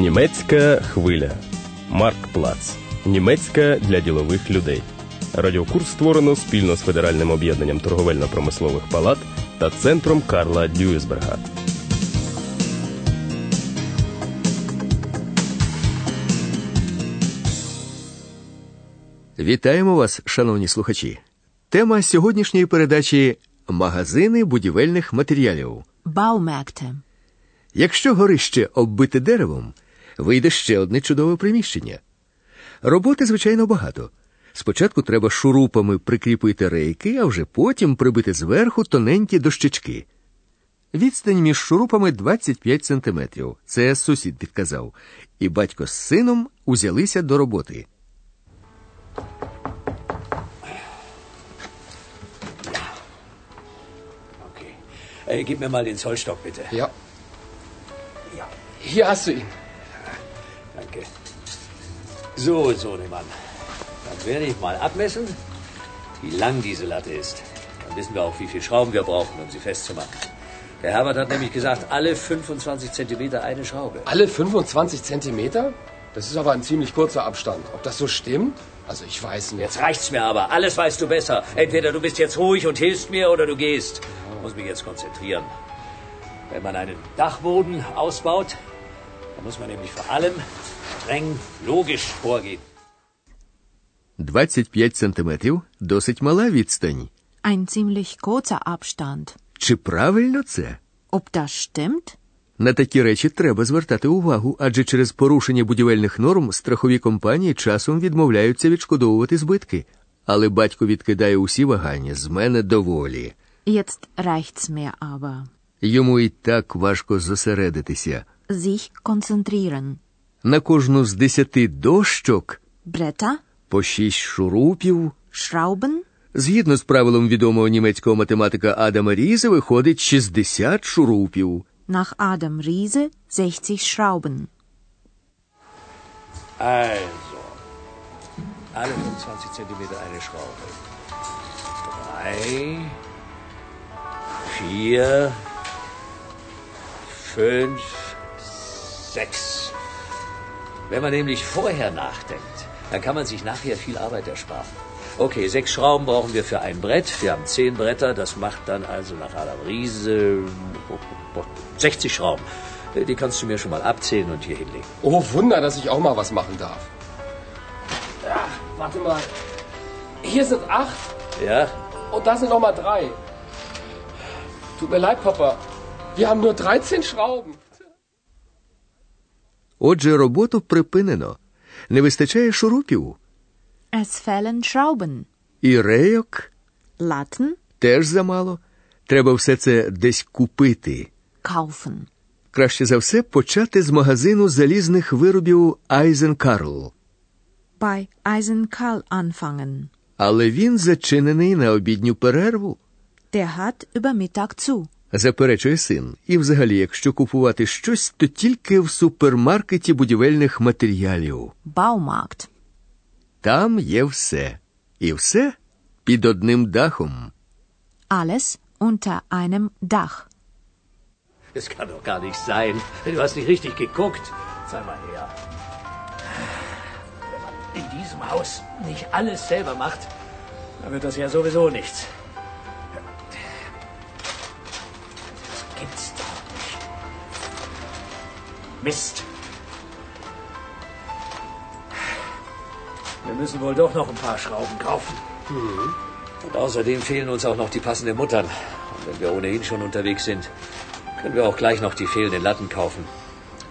Німецька хвиля. Марк Плац. Німецька для ділових людей. Радіокурс створено спільно з Федеральним об'єднанням торговельно-промислових палат та центром Карла Дюйсберга. Вітаємо вас, шановні слухачі. Тема сьогоднішньої передачі магазини будівельних матеріалів. Baumärkte. Якщо горище оббите деревом, вийде ще одне чудове приміщення. Роботи, звичайно, багато. Спочатку треба шурупами прикріпити рейки, а вже потім прибити зверху тоненькі дощечки. Відстань між шурупами 25 сантиметрів. Це сусід підказав. І батько з сином узялися до роботи. Okay. Äh, gib mir mal den Zollstock, bitte. Ja. Ja, Hier hast du ihn. Danke. So, Sohnemann. Dann werde ich mal abmessen, wie lang diese Latte ist. Dann wissen wir auch, wie viel Schrauben wir brauchen, um sie festzumachen. Der Herbert hat nämlich gesagt, alle 25 Zentimeter eine Schraube. Alle 25 Zentimeter? Das ist aber ein ziemlich kurzer Abstand. Ob das so stimmt? Also ich weiß nicht. Jetzt reicht's mir aber. Alles weißt du besser. Entweder du bist jetzt ruhig und hilfst mir oder du gehst. Ich muss mich jetzt konzentrieren. Wenn man einen Dachboden ausbaut, dann muss man nämlich vor allem streng logisch vorgehen. 25 сантиметрів досить мала відстань. Ein ziemlich kurzer Abstand. Чи правильно це? Ob das stimmt? На такі речі треба звертати увагу, адже через порушення будівельних норм страхові компанії часом відмовляються відшкодовувати збитки. Але батько відкидає усі вагання з мене доволі. Jetzt reicht's mir aber. Йому і так важко зосередитися. Sich konzentrieren. На кожну з десяти дощок Bretter, по шість шурупів. Schrauben, Згідно з правилом відомого німецького математика Адама Різе, виходить 60 шурупів. nach Adam Riese 60 Schrauben. Also, alle 25 Zentimeter eine Schraube. Drei, vier, fünf, sechs. Wenn man nämlich vorher nachdenkt, dann kann man sich nachher viel Arbeit ersparen. Okay, sechs Schrauben brauchen wir für ein Brett. Wir haben zehn Bretter. Das macht dann also nach Adam Riese 60 Schrauben. Die kannst du mir schon mal abzählen und hier hinlegen. Oh, Wunder, dass ich auch mal was machen darf. Ja, warte mal. Hier sind acht Ja, und da sind noch mal drei. Tut mir leid, Papa. Wir haben nur 13 Schrauben. Отже, роботу припинено. Не вистачає шурупів. Es fehlen Schrauben. І рейок Latten, теж замало. Треба все це десь купити. kaufen. Краще за все почати з магазину залізних виробів Айзенкарл. Bei Eisenkarl anfangen. Але він зачинений на обідню перерву. Der hat über Mittag zu. Заперечує син. І взагалі, якщо купувати щось, то тільки в супермаркеті будівельних матеріалів. Baumarkt. Там є все. І все під одним дахом. Alles unter einem Dach. Das kann doch gar nicht sein. Du hast nicht richtig geguckt. Sei mal her. Wenn man in diesem Haus nicht alles selber macht, dann wird das ja sowieso nichts. Mist. Wir müssen wohl doch noch ein paar Schrauben kaufen. Und außerdem fehlen uns auch noch die passenden Muttern. Und wenn wir ohnehin schon unterwegs sind, können wir auch gleich noch die fehlenden Latten kaufen.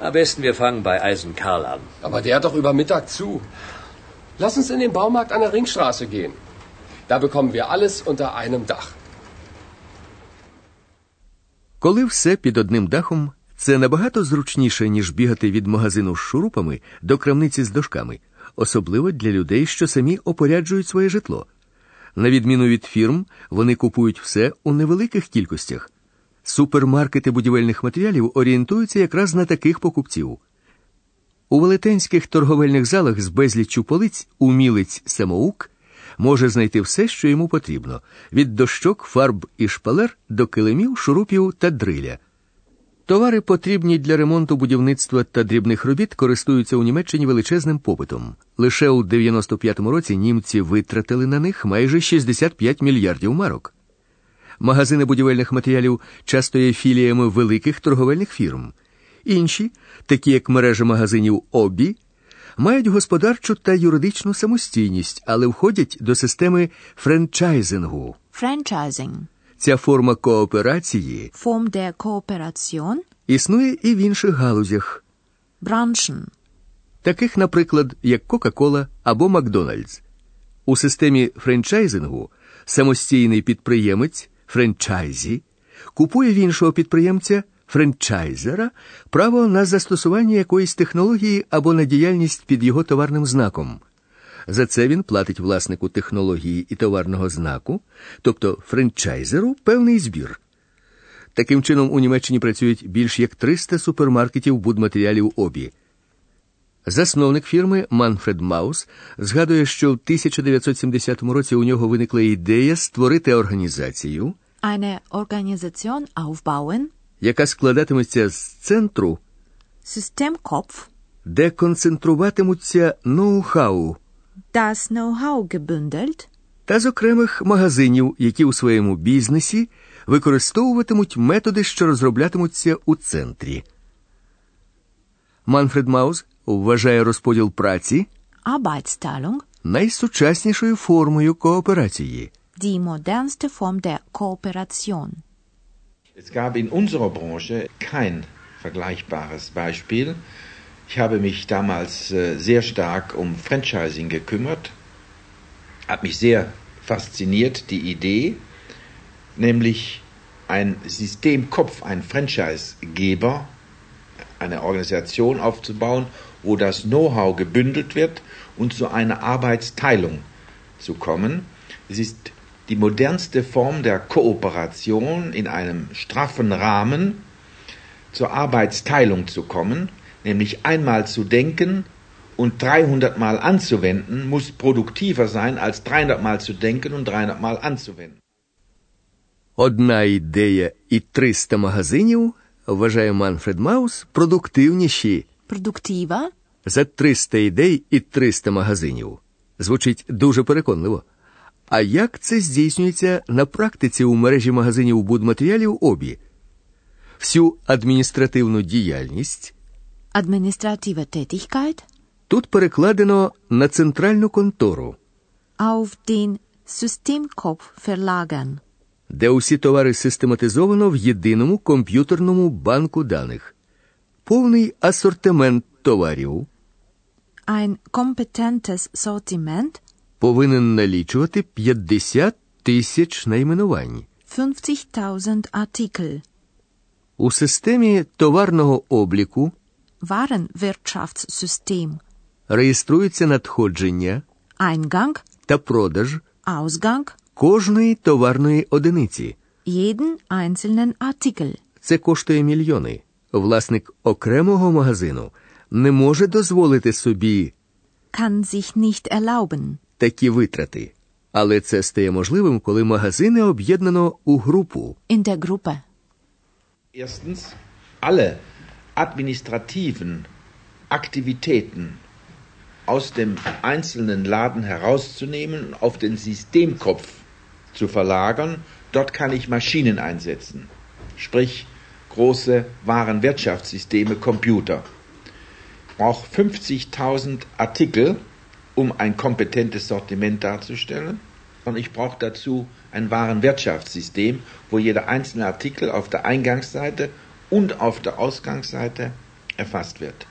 Am besten wir fangen bei Eisen Karl an. Aber der hat doch über Mittag zu. Lass uns in den Baumarkt an der Ringstraße gehen. Da bekommen wir alles unter einem Dach. Коли все під одним дахом, це набагато зручніше, ніж бігати від магазину з шурупами до крамниці з дошками, особливо для людей, що самі опоряджують своє житло. На відміну від фірм, вони купують все у невеликих кількостях. Супермаркети будівельних матеріалів орієнтуються якраз на таких покупців. У велетенських торговельних залах з безліччю полиць умілець самоук може знайти все, що йому потрібно: від дощок, фарб і шпалер до килимів, шурупів та дриля. Товари, потрібні для ремонту будівництва та дрібних робіт, користуються у Німеччині величезним попитом. Лише у 95-му році німці витратили на них майже 65 мільярдів марок. Магазини будівельних матеріалів часто є філіями великих торговельних фірм. Інші, такі як мережа магазинів Обі, мають господарчу та юридичну самостійність, але входять до системи франчайзингу. Franchising. Ця форма кооперації Form der Kooperation. існує і в інших галузях, Branchen. таких, наприклад, як Кока-Кола або Макдональдс. У системі франчайзингу самостійний підприємець франчайзі купує в іншого підприємця франчайзера право на застосування якоїсь технології або на діяльність під його товарним знаком. За це він платить власнику технології і товарного знаку, тобто франчайзеру, певний збір. Таким чином, у Німеччині працюють більш як 300 супермаркетів будматеріалів обі. Засновник фірми Манфред Маус згадує, що в 1970 році у нього виникла ідея створити організацію, Eine Organisation aufbauen. яка складатиметься з центру, Systemkopf. де концентруватимуться ноу-хау Das Know-how gebündelt. та з окремих магазинів, які у своєму бізнесі використовуватимуть методи, що розроблятимуться у центрі. Манфред Маус вважає розподіл праці Arbeitsteilung. найсучаснішою формою кооперації. Die modernste Form der Kooperation. Es gab in unserer Branche kein vergleichbares Beispiel. Ich habe mich damals äh, sehr stark um Franchising gekümmert, hat mich sehr fasziniert die Idee, nämlich ein Systemkopf, ein Franchisegeber, eine Organisation aufzubauen, wo das Know-how gebündelt wird und zu einer Arbeitsteilung zu kommen. Es ist die modernste Form der Kooperation in einem straffen Rahmen zur Arbeitsteilung zu kommen, nämlich einmal zu denken und 300 Mal anzuwenden, muss produktiver sein als 300 Mal zu denken und 300 Mal anzuwenden. Одна ідея і 300 магазинів, вважає Манфред Маус, продуктивніші Produktiver. за 300 ідей і 300 магазинів. Звучить дуже переконливо. А як це здійснюється на практиці у мережі магазинів будматеріалів обі? Всю адміністративну діяльність Administrative Tätigkeit. тут перекладено на центральну контору, Auf den Systemkopf verlagern. де усі товари систематизовано в єдиному комп'ютерному банку даних, повний асортимент товарів Ein kompetentes Sortiment. повинен налічувати 50 тисяч найменувань. 50.000 Artikel. У системі товарного обліку Warenwirtschaftssystem. реєструється надходження Eingang. та продаж Ausgang. кожної товарної одиниці. Jeden einzelnen Artikel. Це коштує мільйони. Власник окремого магазину не може дозволити собі Kann sich nicht erlauben. такі витрати. Але це стає можливим, коли магазини об'єднано у групу. In der Gruppe. Erstens, alle administrativen Aktivitäten aus dem einzelnen Laden herauszunehmen und auf den Systemkopf zu verlagern. Dort kann ich Maschinen einsetzen, sprich große Warenwirtschaftssysteme, Computer. Ich brauche 50.000 Artikel, um ein kompetentes Sortiment darzustellen. Und ich brauche dazu ein Warenwirtschaftssystem, wo jeder einzelne Artikel auf der Eingangsseite und auf der Ausgangsseite erfasst wird.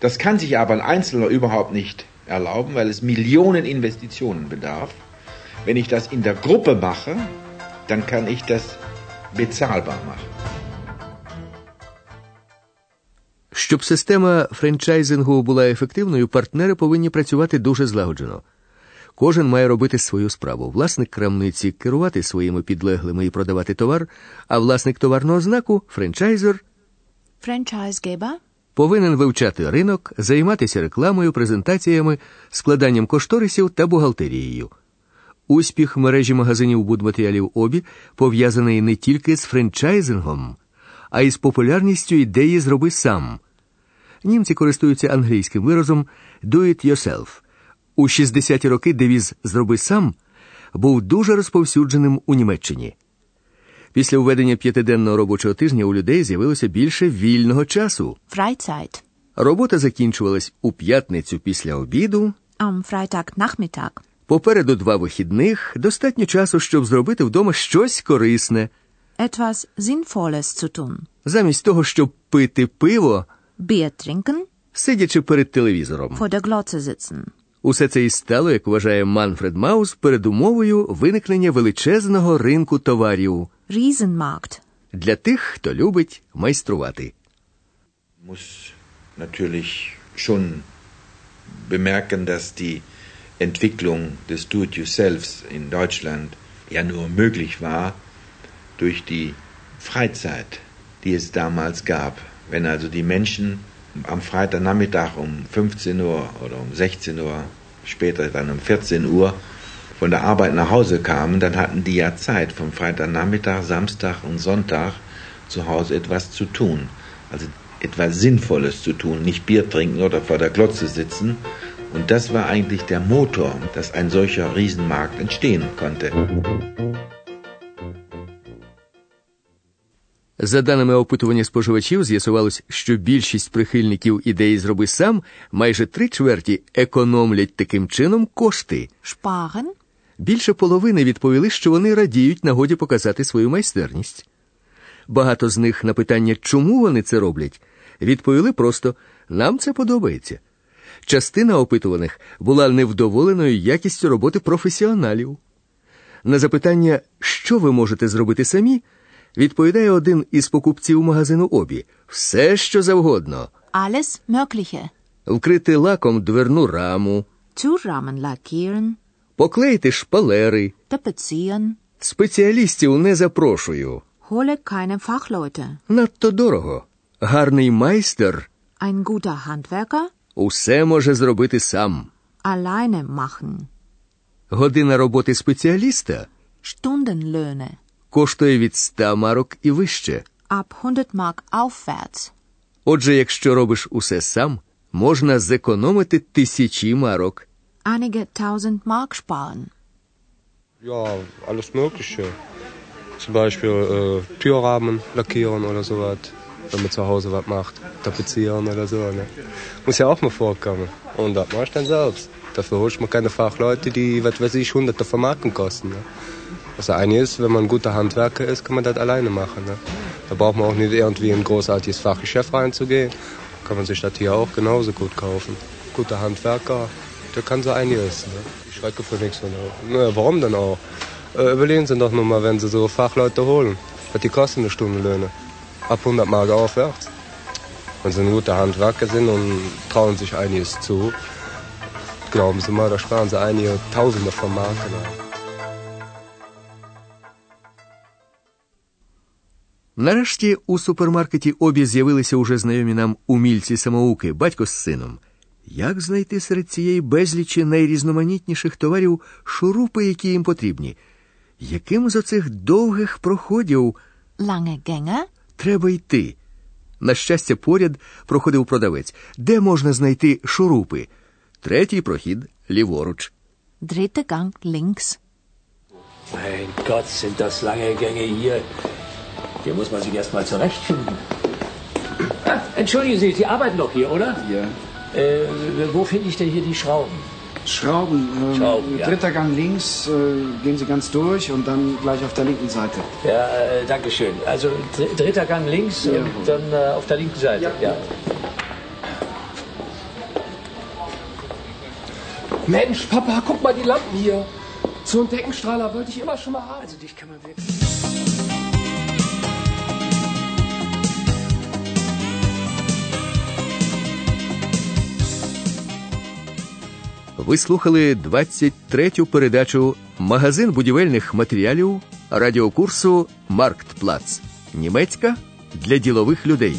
Das kann sich aber ein Einzelner überhaupt nicht erlauben, weil es Millionen Investitionen bedarf. Wenn ich das in der Gruppe mache, dann kann ich das bezahlbar machen. Щоб система франчайзингу була ефективною, партнери повинні працювати дуже злагоджено. Кожен має робити свою справу. Власник крамниці керувати своїми підлеглими і продавати товар, а власник товарного знаку франчайзер повинен вивчати ринок, займатися рекламою, презентаціями, складанням кошторисів та бухгалтерією. Успіх мережі магазинів будматеріалів обі пов'язаний не тільки з франчайзингом, а й з популярністю ідеї зроби сам. Німці користуються англійським виразом «do it yourself». У 60-ті роки девіз Зроби сам був дуже розповсюдженим у Німеччині. Після введення п'ятиденного робочого тижня у людей з'явилося більше вільного часу. Freizeit. Робота закінчувалась у п'ятницю після обіду. Am Freitagnachmittag. Попереду два вихідних, достатньо часу, щоб зробити вдома щось корисне, Etwas Sinnvolles zu tun. замість того, щоб пити пиво, Bier trinken, сидячи перед телевізором. vor der Glotze sitzen. Усе це і стало, як вважає Манфред Маус, передумовою виникнення величезного ринку товарів Riesenmarkt. для тих, хто любить майструвати. muss natürlich schon bemerken, dass die Entwicklung des Do-it-yourselfs in Deutschland ja nur möglich war durch die Freizeit, die es damals gab. Wenn also die Menschen am Freitagnachmittag um 15 Uhr oder um 16 Uhr, später dann um 14 Uhr von der Arbeit nach Hause kamen, dann hatten die ja Zeit, vom Freitagnachmittag, Samstag und Sonntag zu Hause etwas zu tun. Also etwas Sinnvolles zu tun, nicht Bier trinken oder vor der Glotze sitzen. Und das war eigentlich der Motor, dass ein solcher Riesenmarkt entstehen konnte. За даними опитування споживачів, з'ясувалось, що більшість прихильників ідеї зроби сам майже три чверті економлять таким чином кошти. Sparen. Більше половини відповіли, що вони радіють нагоді показати свою майстерність. Багато з них на питання, чому вони це роблять, відповіли просто нам це подобається. Частина опитуваних була невдоволеною якістю роботи професіоналів. На запитання, що ви можете зробити самі, відповідає один із покупців магазину обі все, що завгодно. Alles Mögliche. Вкрити лаком дверну раму, Türrahmen lackieren, поклеїти шпалери. tapezieren. Спеціалістів не запрошую. Hole keine Fachleute. Надто дорого. Гарний майстер Ein guter Handwerker? усе може зробити сам. Alleine machen. Година роботи спеціаліста Stundenlöhne. коштує від 100 марок і вище. Ab 100 Mark aufwärts. Отже, якщо робиш усе сам, можна зекономити тисячі марок. Einige tausend Mark sparen. Ja, alles Mögliche. Zum Beispiel äh, Türrahmen lackieren oder sowas, wenn man zu Hause was macht. Tapezieren oder so. Ne? Muss ja auch mal vorkommen. Und das mache ich dann selbst. Dafür hole ich mir keine Fachleute, die, was weiß ich, hunderte von Marken kosten. Ne? Das eine ist, wenn man ein guter Handwerker ist, kann man das alleine machen. Ne? Da braucht man auch nicht irgendwie in ein großartiges Fachgeschäft reinzugehen. Kann man sich das hier auch genauso gut kaufen. Guter Handwerker, der kann so einiges. Ne? Ich schrecke für nichts. Ne? Warum denn auch? Äh, überlegen Sie doch nur mal, wenn Sie so Fachleute holen. Was die kosten eine Stundenlöhne? Ab 100 Mark aufwärts. Wenn Sie ein guter Handwerker sind und trauen sich einiges zu, glauben Sie mal, da sparen Sie einige Tausende von Marken. Ne? Нарешті у супермаркеті обі з'явилися уже знайомі нам умільці самоуки, батько з сином. Як знайти серед цієї безлічі найрізноманітніших товарів шурупи, які їм потрібні? Яким з оцих довгих проходів треба йти? На щастя, поряд проходив продавець. Де можна знайти шурупи? Третій прохід ліворуч. Dritte Gang links. Mein Gott, sind das lange Gänge hier. Hier muss man sich erst mal zurechtfinden. Ah, entschuldigen Sie, Sie arbeiten doch hier, oder? Ja. Äh, wo finde ich denn hier die Schrauben? Schrauben. ähm, Schrauben, ja. Dritter Gang links, äh, gehen Sie ganz durch und dann gleich auf der linken Seite. Ja, äh, danke schön. Also dr dritter Gang links Ja. und dann äh, auf der linken Seite. Ja. ja. Mensch, Papa, guck mal die Lampen hier. So einen Deckenstrahler wollte ich immer schon mal haben. Also dich kann man wirklich... Ви слухали 23-ю передачу Магазин будівельних матеріалів радіокурсу Марктплац. Німецька для ділових людей.